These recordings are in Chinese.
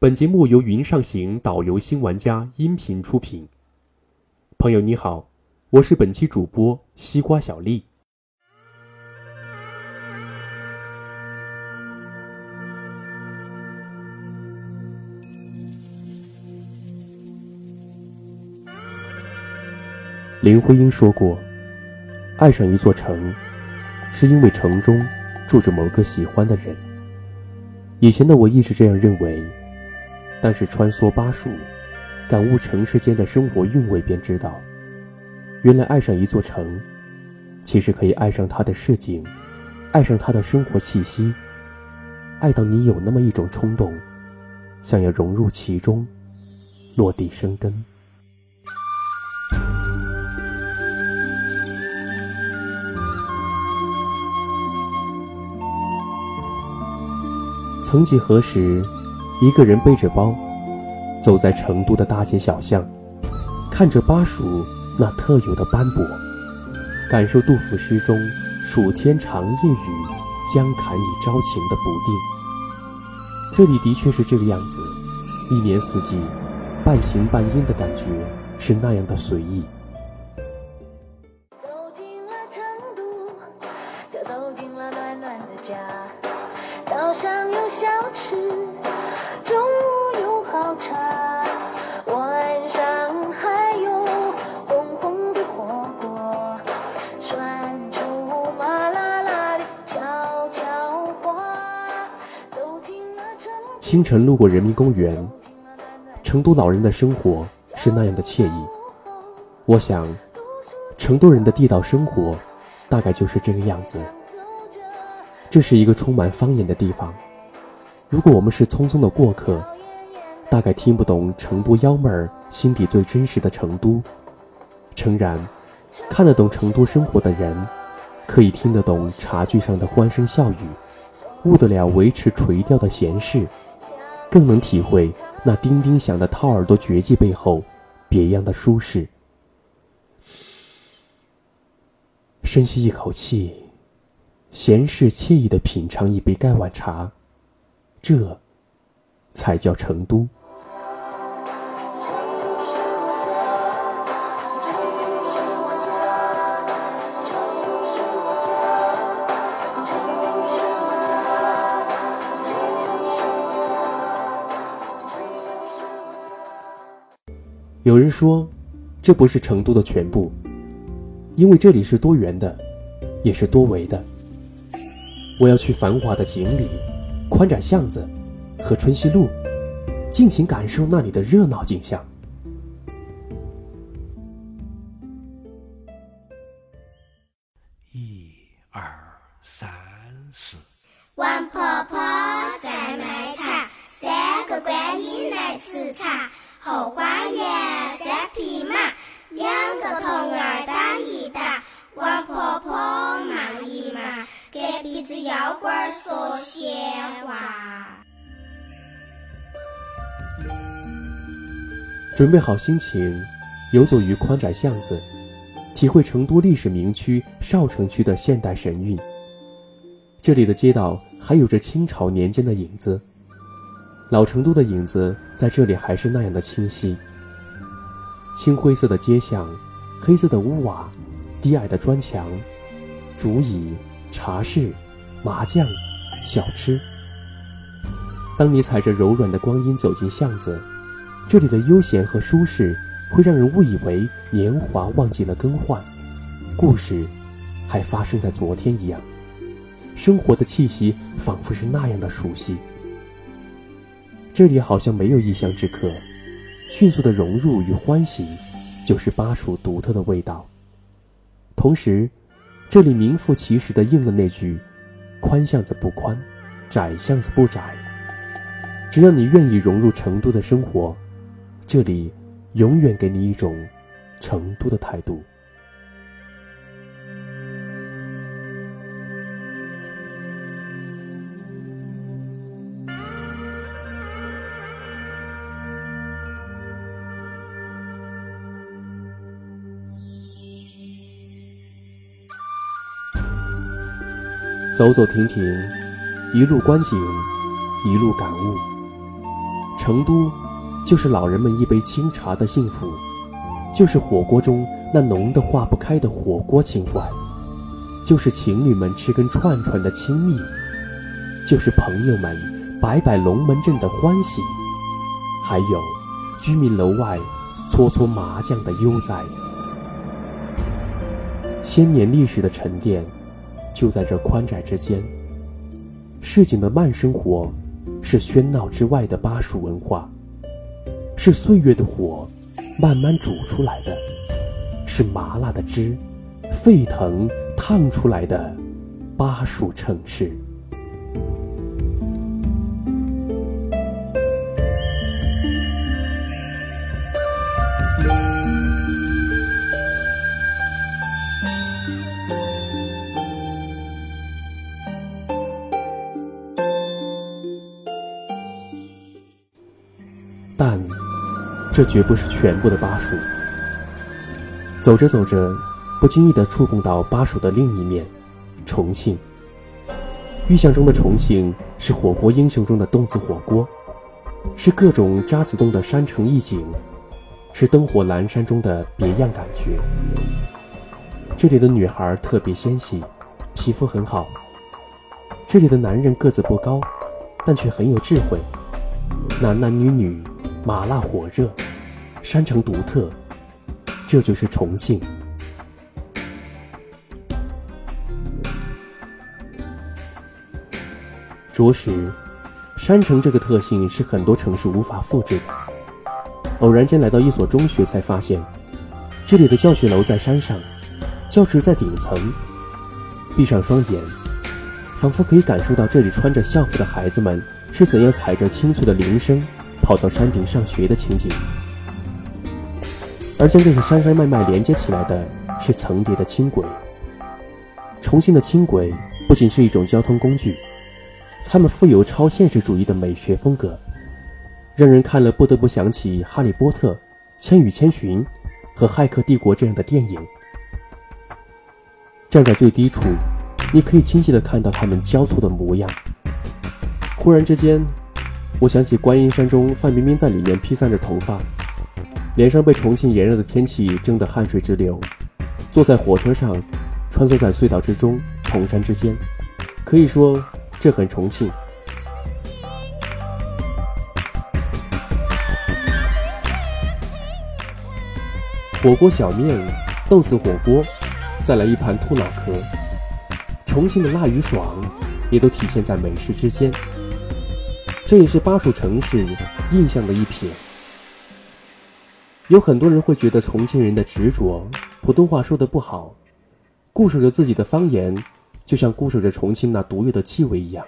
本节目由云上行导游新玩家音频出品。朋友你好，我是本期主播西瓜小丽。林徽因说过：“爱上一座城，是因为城中住着某个喜欢的人。”以前的我一直这样认为，但是穿梭巴蜀，感悟城市间的生活韵味，便知道，原来爱上一座城，其实可以爱上它的市井，爱上它的生活气息，爱到你有那么一种冲动，想要融入其中，落地生根。曾几何时，一个人背着包，走在成都的大街小巷，看着巴蜀那特有的斑驳，感受杜甫诗中“暑天长夜雨，江坎已朝晴”的不定。这里的确是这个样子，一年四季，半晴半阴的感觉是那样的随意。清晨路过人民公园，成都老人的生活是那样的惬意。我想，成都人的地道生活，大概就是这个样子。这是一个充满方言的地方。如果我们是匆匆的过客，大概听不懂成都幺妹儿心底最真实的成都。诚然，看得懂成都生活的人，可以听得懂茶具上的欢声笑语，悟得了维持垂钓的闲事，更能体会那叮叮响的掏耳朵绝技背后别样的舒适。深吸一口气。闲适惬意的品尝一杯盖碗茶，这才叫成都。有人说，这不是成都的全部，因为这里是多元的，也是多维的。我要去繁华的锦里、宽窄巷子和春熙路，尽情感受那里的热闹景象。一、二、三、四。王婆婆在卖茶，三个观音来吃茶。后花园三匹马，两个童儿打一打。王婆婆骂一骂。隔壁子妖怪说闲话。准备好心情，游走于宽窄巷子，体会成都历史名区少城区的现代神韵。这里的街道还有着清朝年间的影子，老成都的影子在这里还是那样的清晰。青灰色的街巷，黑色的屋瓦，低矮的砖墙，竹椅。茶室、麻将、小吃。当你踩着柔软的光阴走进巷子，这里的悠闲和舒适会让人误以为年华忘记了更换，故事还发生在昨天一样，生活的气息仿佛是那样的熟悉。这里好像没有异乡之客，迅速的融入与欢喜，就是巴蜀独特的味道。同时。这里名副其实的应了那句：“宽巷子不宽，窄巷子不窄。”只要你愿意融入成都的生活，这里永远给你一种成都的态度。走走停停，一路观景，一路感悟。成都，就是老人们一杯清茶的幸福，就是火锅中那浓得化不开的火锅情怀，就是情侣们吃根串串的亲密，就是朋友们摆摆龙门阵的欢喜，还有居民楼外搓搓麻将的悠哉。千年历史的沉淀，就在这宽窄之间。市井的慢生活，是喧闹之外的巴蜀文化，是岁月的火慢慢煮出来的，是麻辣的汁沸腾烫出来的巴蜀城市。但，这绝不是全部的巴蜀。走着走着，不经意地触碰到巴蜀的另一面——重庆。预想中的重庆是火锅英雄中的洞子火锅，是各种渣滓洞的山城意境，是灯火阑珊中的别样感觉。这里的女孩特别纤细，皮肤很好。这里的男人个子不高，但却很有智慧。男男女女。麻辣火热，山城独特，这就是重庆。着实，山城这个特性是很多城市无法复制的。偶然间来到一所中学，才发现这里的教学楼在山上，教室在顶层。闭上双眼，仿佛可以感受到这里穿着校服的孩子们是怎样踩着清脆的铃声。跑到山顶上学的情景，而将这些山山脉脉连接起来的是层叠的轻轨。重庆的轻轨不仅是一种交通工具，它们富有超现实主义的美学风格，让人看了不得不想起《哈利波特》《千与千寻》和《骇客帝国》这样的电影。站在最低处，你可以清晰地看到它们交错的模样。忽然之间。我想起观音山中范冰冰在里面披散着头发，脸上被重庆炎热的天气蒸得汗水直流。坐在火车上，穿梭在隧道之中，崇山之间，可以说这很重庆。火锅小面、豆豉火锅，再来一盘兔脑壳，重庆的辣与爽，也都体现在美食之间。这也是巴蜀城市印象的一撇。有很多人会觉得重庆人的执着，普通话说的不好，固守着自己的方言，就像固守着重庆那独有的气味一样。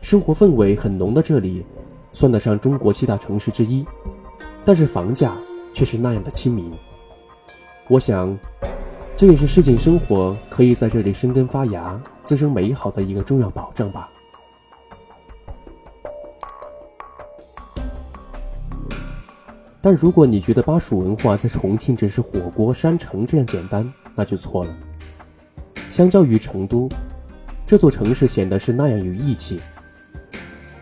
生活氛围很浓的这里，算得上中国七大城市之一，但是房价却是那样的亲民。我想，这也是市井生活可以在这里生根发芽、滋生美好的一个重要保障吧。但如果你觉得巴蜀文化在重庆只是火锅山城这样简单，那就错了。相较于成都，这座城市显得是那样有义气。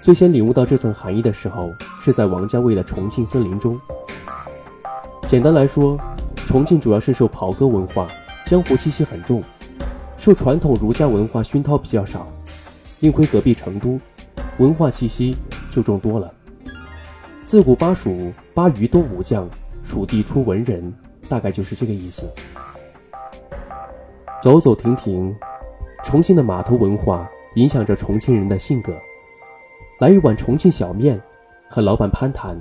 最先领悟到这层含义的时候，是在王家卫的《重庆森林》中。简单来说，重庆主要是受袍哥文化、江湖气息很重，受传统儒家文化熏陶比较少。另亏隔壁成都，文化气息就重多了。自古巴蜀巴渝多武将，蜀地出文人，大概就是这个意思。走走停停，重庆的码头文化影响着重庆人的性格。来一碗重庆小面，和老板攀谈，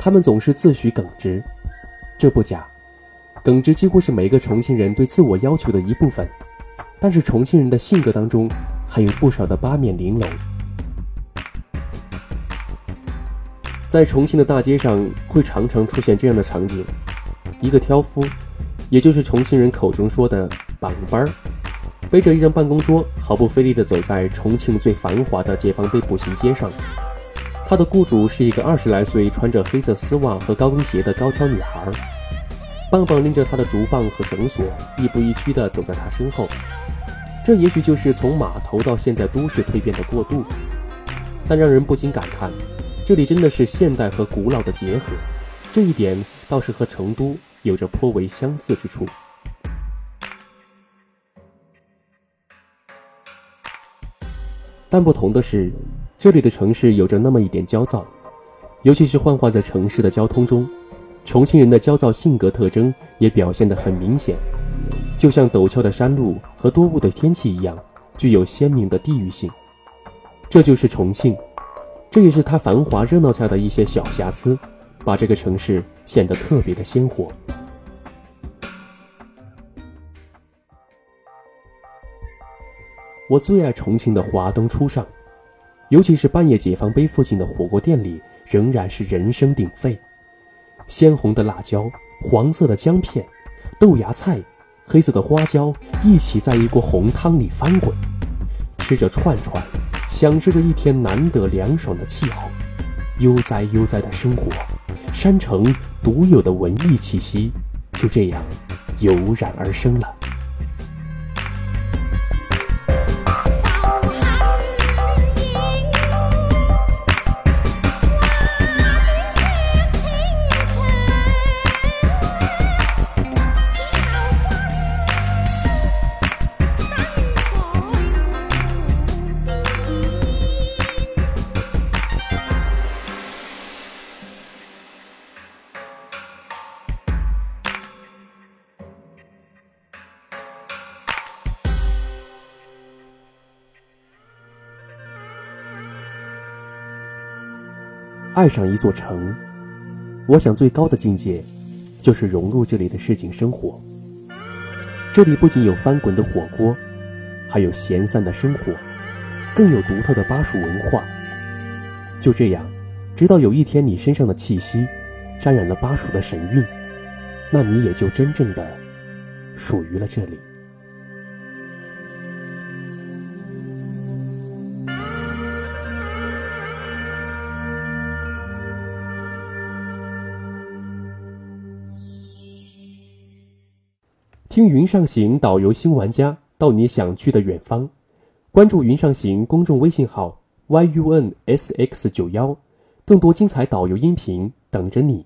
他们总是自诩耿直，这不假，耿直几乎是每个重庆人对自我要求的一部分。但是重庆人的性格当中，还有不少的八面玲珑。在重庆的大街上，会常常出现这样的场景：一个挑夫，也就是重庆人口中说的“绑班儿”，背着一张办公桌，毫不费力地走在重庆最繁华的解放碑步行街上。他的雇主是一个二十来岁、穿着黑色丝袜和高跟鞋的高挑女孩，棒棒拎着他的竹棒和绳索，亦步亦趋地走在他身后。这也许就是从码头到现在都市蜕变的过渡，但让人不禁感叹。这里真的是现代和古老的结合，这一点倒是和成都有着颇为相似之处。但不同的是，这里的城市有着那么一点焦躁，尤其是幻化在城市的交通中，重庆人的焦躁性格特征也表现得很明显，就像陡峭的山路和多雾的天气一样，具有鲜明的地域性。这就是重庆。这也是它繁华热闹下的一些小瑕疵，把这个城市显得特别的鲜活。我最爱重庆的华灯初上，尤其是半夜解放碑附近的火锅店里，仍然是人声鼎沸。鲜红的辣椒、黄色的姜片、豆芽菜、黑色的花椒一起在一锅红汤里翻滚，吃着串串。享受着一天难得凉爽的气候，悠哉悠哉的生活，山城独有的文艺气息就这样油然而生了。爱上一座城，我想最高的境界，就是融入这里的市井生活。这里不仅有翻滚的火锅，还有闲散的生活，更有独特的巴蜀文化。就这样，直到有一天你身上的气息，沾染了巴蜀的神韵，那你也就真正的属于了这里。听云上行导游新玩家到你想去的远方，关注云上行公众微信号 yunsx 九幺，更多精彩导游音频等着你。